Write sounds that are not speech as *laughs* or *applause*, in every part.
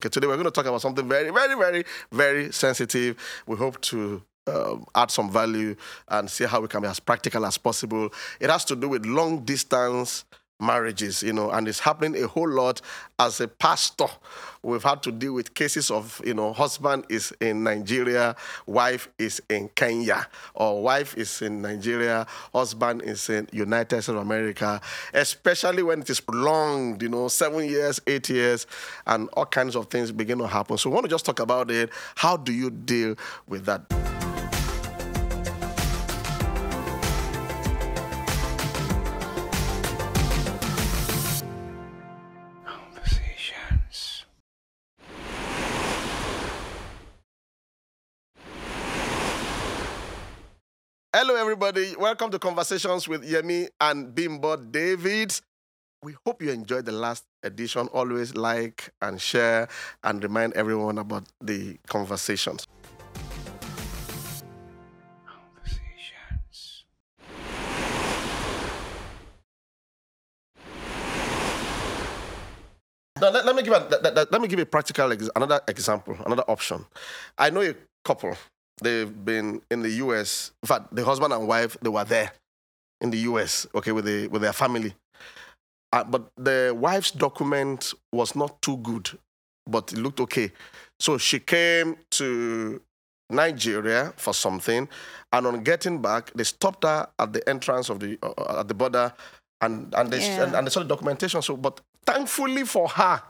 Okay, today we're going to talk about something very, very, very, very sensitive. We hope to um, add some value and see how we can be as practical as possible. It has to do with long distance marriages, you know, and it's happening a whole lot. As a pastor, we've had to deal with cases of, you know, husband is in Nigeria, wife is in Kenya, or wife is in Nigeria, husband is in United States of America, especially when it is prolonged, you know, seven years, eight years, and all kinds of things begin to happen. So we want to just talk about it. How do you deal with that? Hello, everybody. Welcome to Conversations with Yemi and Bimbo David. We hope you enjoyed the last edition. Always like and share and remind everyone about the conversations. Conversations. Now, let, let me give a, let, let- let me give a practical ex- another example, another option. I know a couple. They've been in the U.S. In fact, the husband and wife they were there in the U.S. Okay, with the with their family. Uh, but the wife's document was not too good, but it looked okay. So she came to Nigeria for something, and on getting back, they stopped her at the entrance of the uh, at the border, and and they Yeah. and, and they saw the documentation. So, but thankfully for her,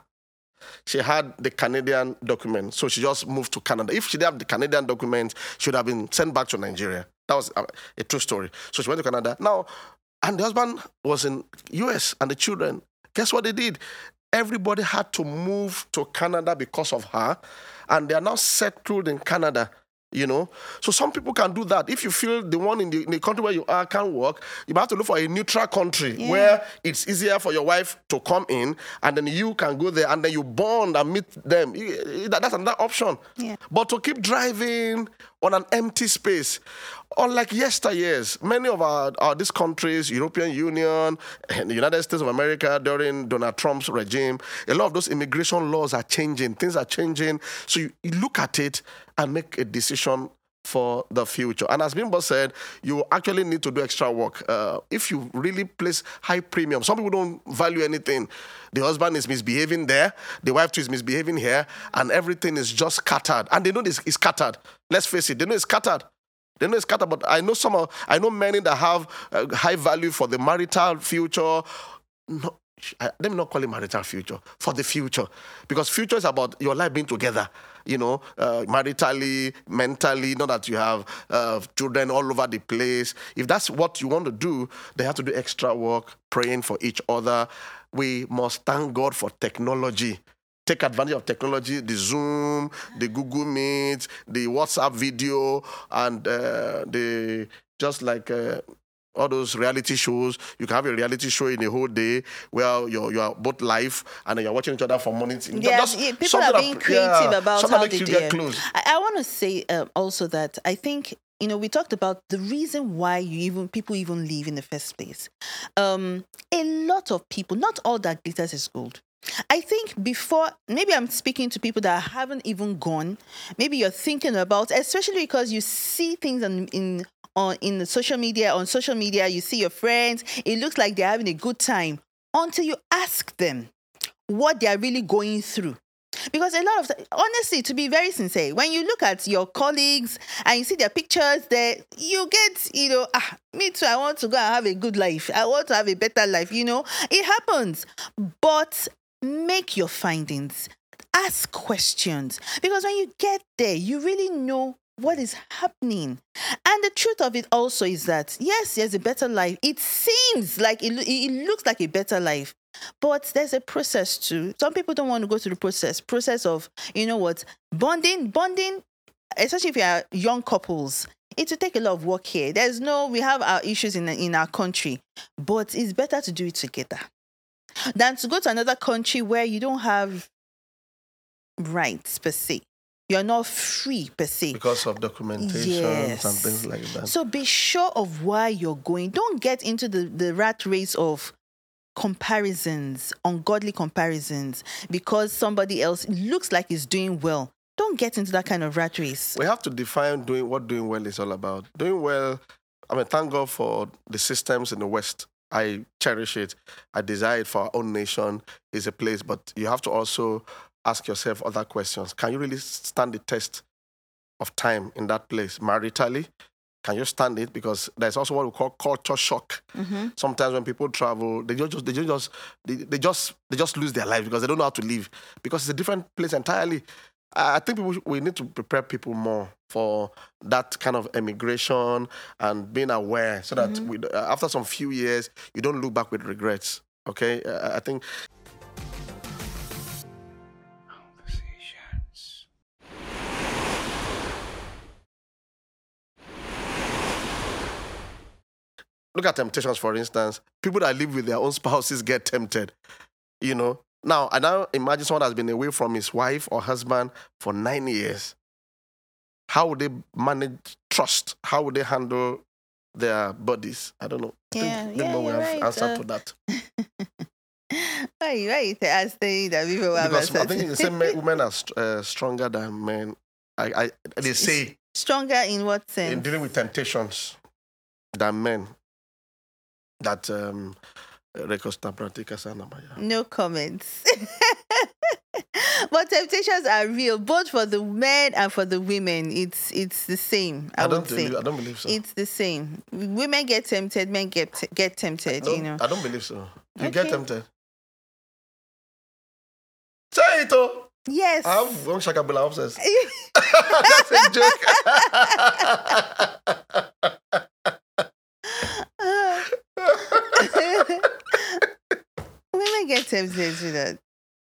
she had the Canadian document, so she just moved to Canada. If she didn't have the Canadian document, she would have been sent back to Nigeria. That was a, a true story. So she went to Canada. Now, and the husband was in US, and the children. Guess what they did? Everybody had to move to Canada because of her, and they are now settled in Canada. You know, so some people can do that. If you feel the one in the, in the country where you are can't work, you have to look for a neutral country Yeah. where it's easier for your wife to come in, and then you can go there, and then you bond and meet them. That's another option. Yeah. But to keep driving on an empty space, unlike yesteryears, many of our, our these countries, European Union, and the United States of America during Donald Trump's regime, a lot of those immigration laws are changing. Things are changing. So you, you look at it and make a decision for the future. And as Bimbo said, you actually need to do extra work. Uh, if you really place high premium, some people don't value anything. The husband is misbehaving there, the wife too is misbehaving here, and everything is just scattered. And they know this is scattered. Let's face it, they know it's scattered. They know it's scattered, but I know some. Of, I know many that have uh, high value for the marital future. No, I- let me not call it marital future for the future, because future is about your life being together. You know, uh, maritally, mentally. Not that you have uh, children all over the place. If that's what you want to do, they have to do extra work, praying for each other. We must thank God for technology take advantage of technology the zoom the google meet the whatsapp video and uh, the just like uh, all those reality shows you can have a reality show in a whole day where you're, you're both live and you're watching each other for months Yeah, yeah, people are being creative about how they you do get it. close I, I want to say um, also that I think you know we talked about the reason why you even people even leave in the first place. Um, a lot of people, not all that glitters is gold. I think before maybe I'm speaking to people that haven't even gone. Maybe you're thinking about, especially because you see things on in on in the social media. On social media, you see your friends. It looks like they're having a good time until you ask them what they are really going through. Because a lot of, honestly, to be very sincere, when you look at your colleagues and you see their pictures there, you get, you know, ah, me too, I want to go and have a good life. I want to have a better life, you know. It happens. But make your findings, ask questions. Because when you get there, you really know what is happening. And the truth of it also is that, yes, there's a better life. It seems like it, it looks like a better life. But there's a process too. Some people don't want to go through the process. Process of, you know what, bonding, bonding, especially if you are young couples, it will take a lot of work here. There's no, we have our issues in in our country, but it's better to do it together than to go to another country where you don't have rights per se. You're not free per se. because of documentation Yes. and things like that So be sure of why you're going. Don't get into the, the rat race of comparisons, ungodly comparisons, because somebody else looks like is doing well. Don't get into that kind of rat race. We have to define doing what doing well is all about. Doing well, I mean, thank God for the systems in the West. I cherish it. I desire it for our own nation. Is a place, but you have to also ask yourself other questions. Can you really stand the test of time in that place maritally? Can you stand it? Because there's also what we call culture shock. Mm-hmm. Sometimes when people travel, they just they just they, they just they just lose their life because they don't know how to live because it's a different place entirely. I think people, we need to prepare people more for that kind of emigration and being aware, so that we, uh, after some few years, you don't look back with regrets. Okay, I think look at temptations, for instance. People that live with their own spouses get tempted. You know. Now, I now imagine someone that's been away from his wife or husband for nine years. How would they manage trust? How would they handle their bodies? I don't know. I Yeah, think yeah, we have right, answer uh, to that. *laughs* Why, why you saying that people have Because I think they say men, *laughs* women are uh, stronger than men. I, I, they say stronger in what sense? in dealing with temptations than men. That um, Recosta Pratica Sanamaya. No comments. *laughs* but temptations are real, both for the men and for the women. It's it's the same. I, I don't believe. I don't believe so. it's the same. Women get tempted, men get get tempted. You know. I don't believe so. You get tempted. Say it, oh. Yes. I have one shakabula upstairs. *laughs* *laughs* That's a joke. Women get tempted to that.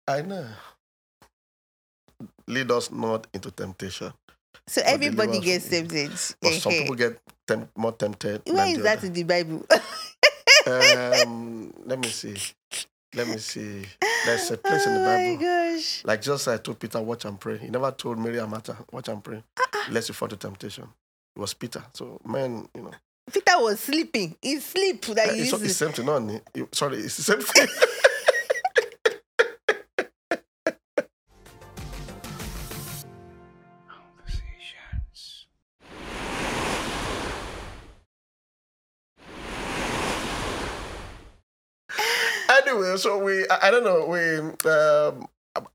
I know. Lead us not into temptation. So But everybody gets tempted. But some people get more tempted. Where is the that other. in the Bible? Um, let me see. Let me see. There's a place in the oh Bible. gosh. Like just I told Peter, watch and pray. He never told Mary and Martha, watch and pray. Uh-uh. Lest you fall to temptation. It was Peter. So man, you know. Peter was sleeping. It's sleep that Eh, he It's, used it's the same thing, no? Sorry, it's the same *laughs* thing. Anyway, so we, I, I don't know, we, um,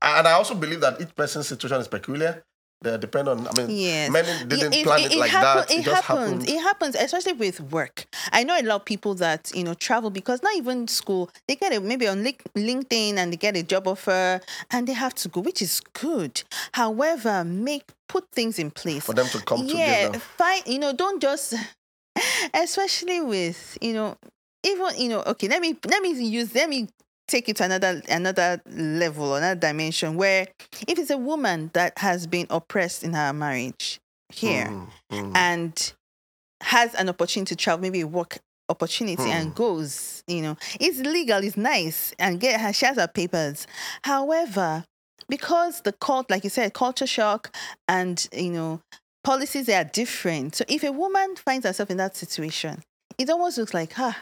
and I also believe that each person's situation is peculiar. They depend on, I mean, Yes. many didn't plan it, like happen- that. It, It just happens. happened. It happens, especially with work. I know a lot of people that you know travel because not even school. They get it maybe on LinkedIn and they get a job offer and they have to go, which is good. However, make put things in place for them to come yeah, together. fine. You know, don't just, *laughs* especially with you know, even you know. Okay, let me let me use let me take it to another another level, another dimension. Where if it's a woman that has been oppressed in her marriage here Mm, mm. and has an opportunity to travel, maybe work opportunity, Hmm. and goes, you know, it's legal, it's nice, and get her, she has her papers. However, because the cult, like you said, culture shock and you know, policies are different. So if a woman finds herself in that situation, it almost looks like, ah,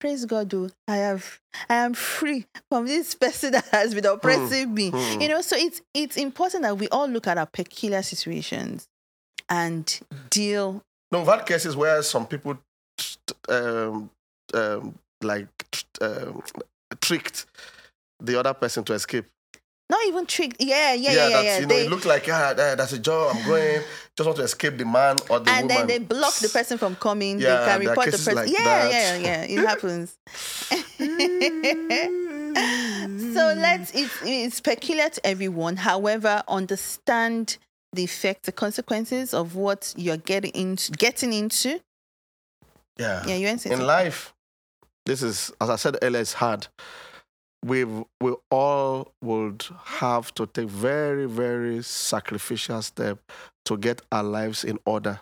praise God, do I have I am free from this person *laughs* that has been oppressing me. hmm. You know, so it's it's important that we all look at our peculiar situations and deal No, we've had cases where some people, um, um, like, um, tricked the other person to escape. Not even trick. Yeah, yeah, yeah, yeah. that's, yeah. you know, They- it looked like, ah, that's a job, I'm going, just want to escape the man or the and woman. then they block the person from coming. Yeah, they can report the person. like yeah, that. yeah, yeah. It happens. *laughs* so let's. It's, it's peculiar to everyone. However, understand the effect, the consequences of what you're getting into. Getting into. Yeah. Yeah, you in life, this is, as I said earlier, it's hard. We we all would have to take very very sacrificial step to get our lives in order.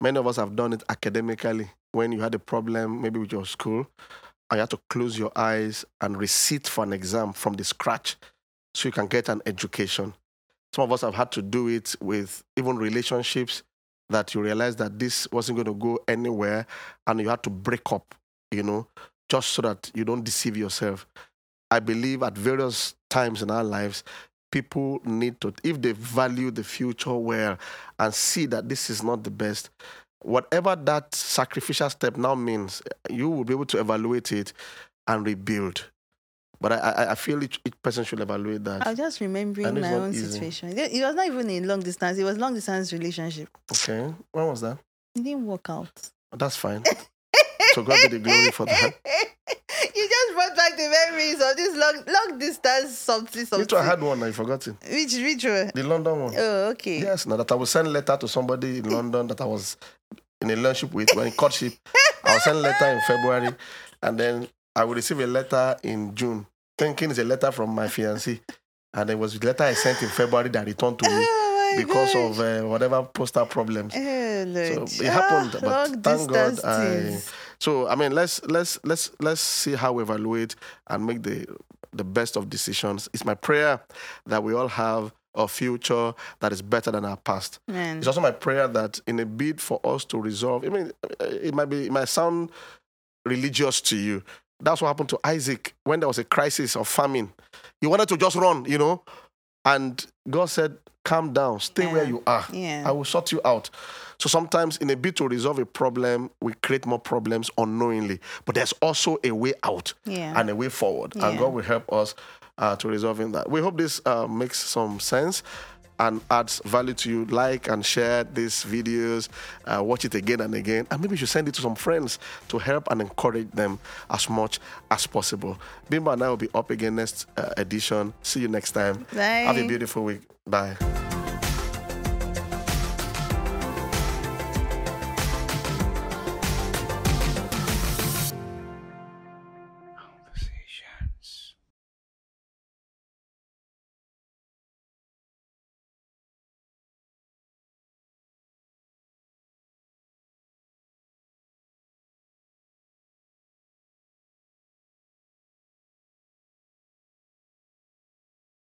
Many of us have done it academically. When you had a problem, maybe with your school, and you had to close your eyes and recite for an exam from the scratch, so you can get an education. Some of us have had to do it with even relationships that you realize that this wasn't going to go anywhere and you had to break up, you know, just so that you don't deceive yourself. I believe at various times in our lives, people need to, if they value the future well and see that this is not the best, whatever that sacrificial step now means, you will be able to evaluate it and rebuild. But I, I, I feel each, each person should evaluate that. I was just remembering my own easy. situation. It it was not even a long distance. It was long distance relationship. Okay, when was that? It didn't work out. That's fine. *laughs* so God be the glory for that. *laughs* just brought back the memories of this long long distance something Me something. I had one, I've forgotten. Which which one? The London one. Oh, okay. Yes, now that I will send a letter to somebody in London that I was in a relationship with, when in courtship. I will send letter in February, and then I will receive a letter in June, thinking it's a letter from my fiancé. And it was a letter I sent in February that returned to me *laughs* Oh because of uh, whatever postal problems. Oh, So it happened, Ah, but thank God I- So I mean, let's let's let's let's see how we evaluate and make the the best of decisions. It's my prayer that we all have a future that is better than our past. Man. It's also my prayer that in a bid for us to resolve, I mean, it might be, it might sound religious to you. That's what happened to Isaac when there was a crisis of famine. He wanted to just run, you know, and God said, "Calm down, stay where you are. Yeah. I will sort you out." So sometimes, in a bid to resolve a problem, we create more problems unknowingly. But there's also a way out Yeah. and a way forward, and God will help us uh, to resolving that. We hope this uh, makes some sense and adds value to you. Like and share these videos, uh, watch it again and again, and maybe you should send it to some friends to help and encourage them as much as possible. Bimbo and I will be up again next uh, edition. See you next time. Have a beautiful week. Bye.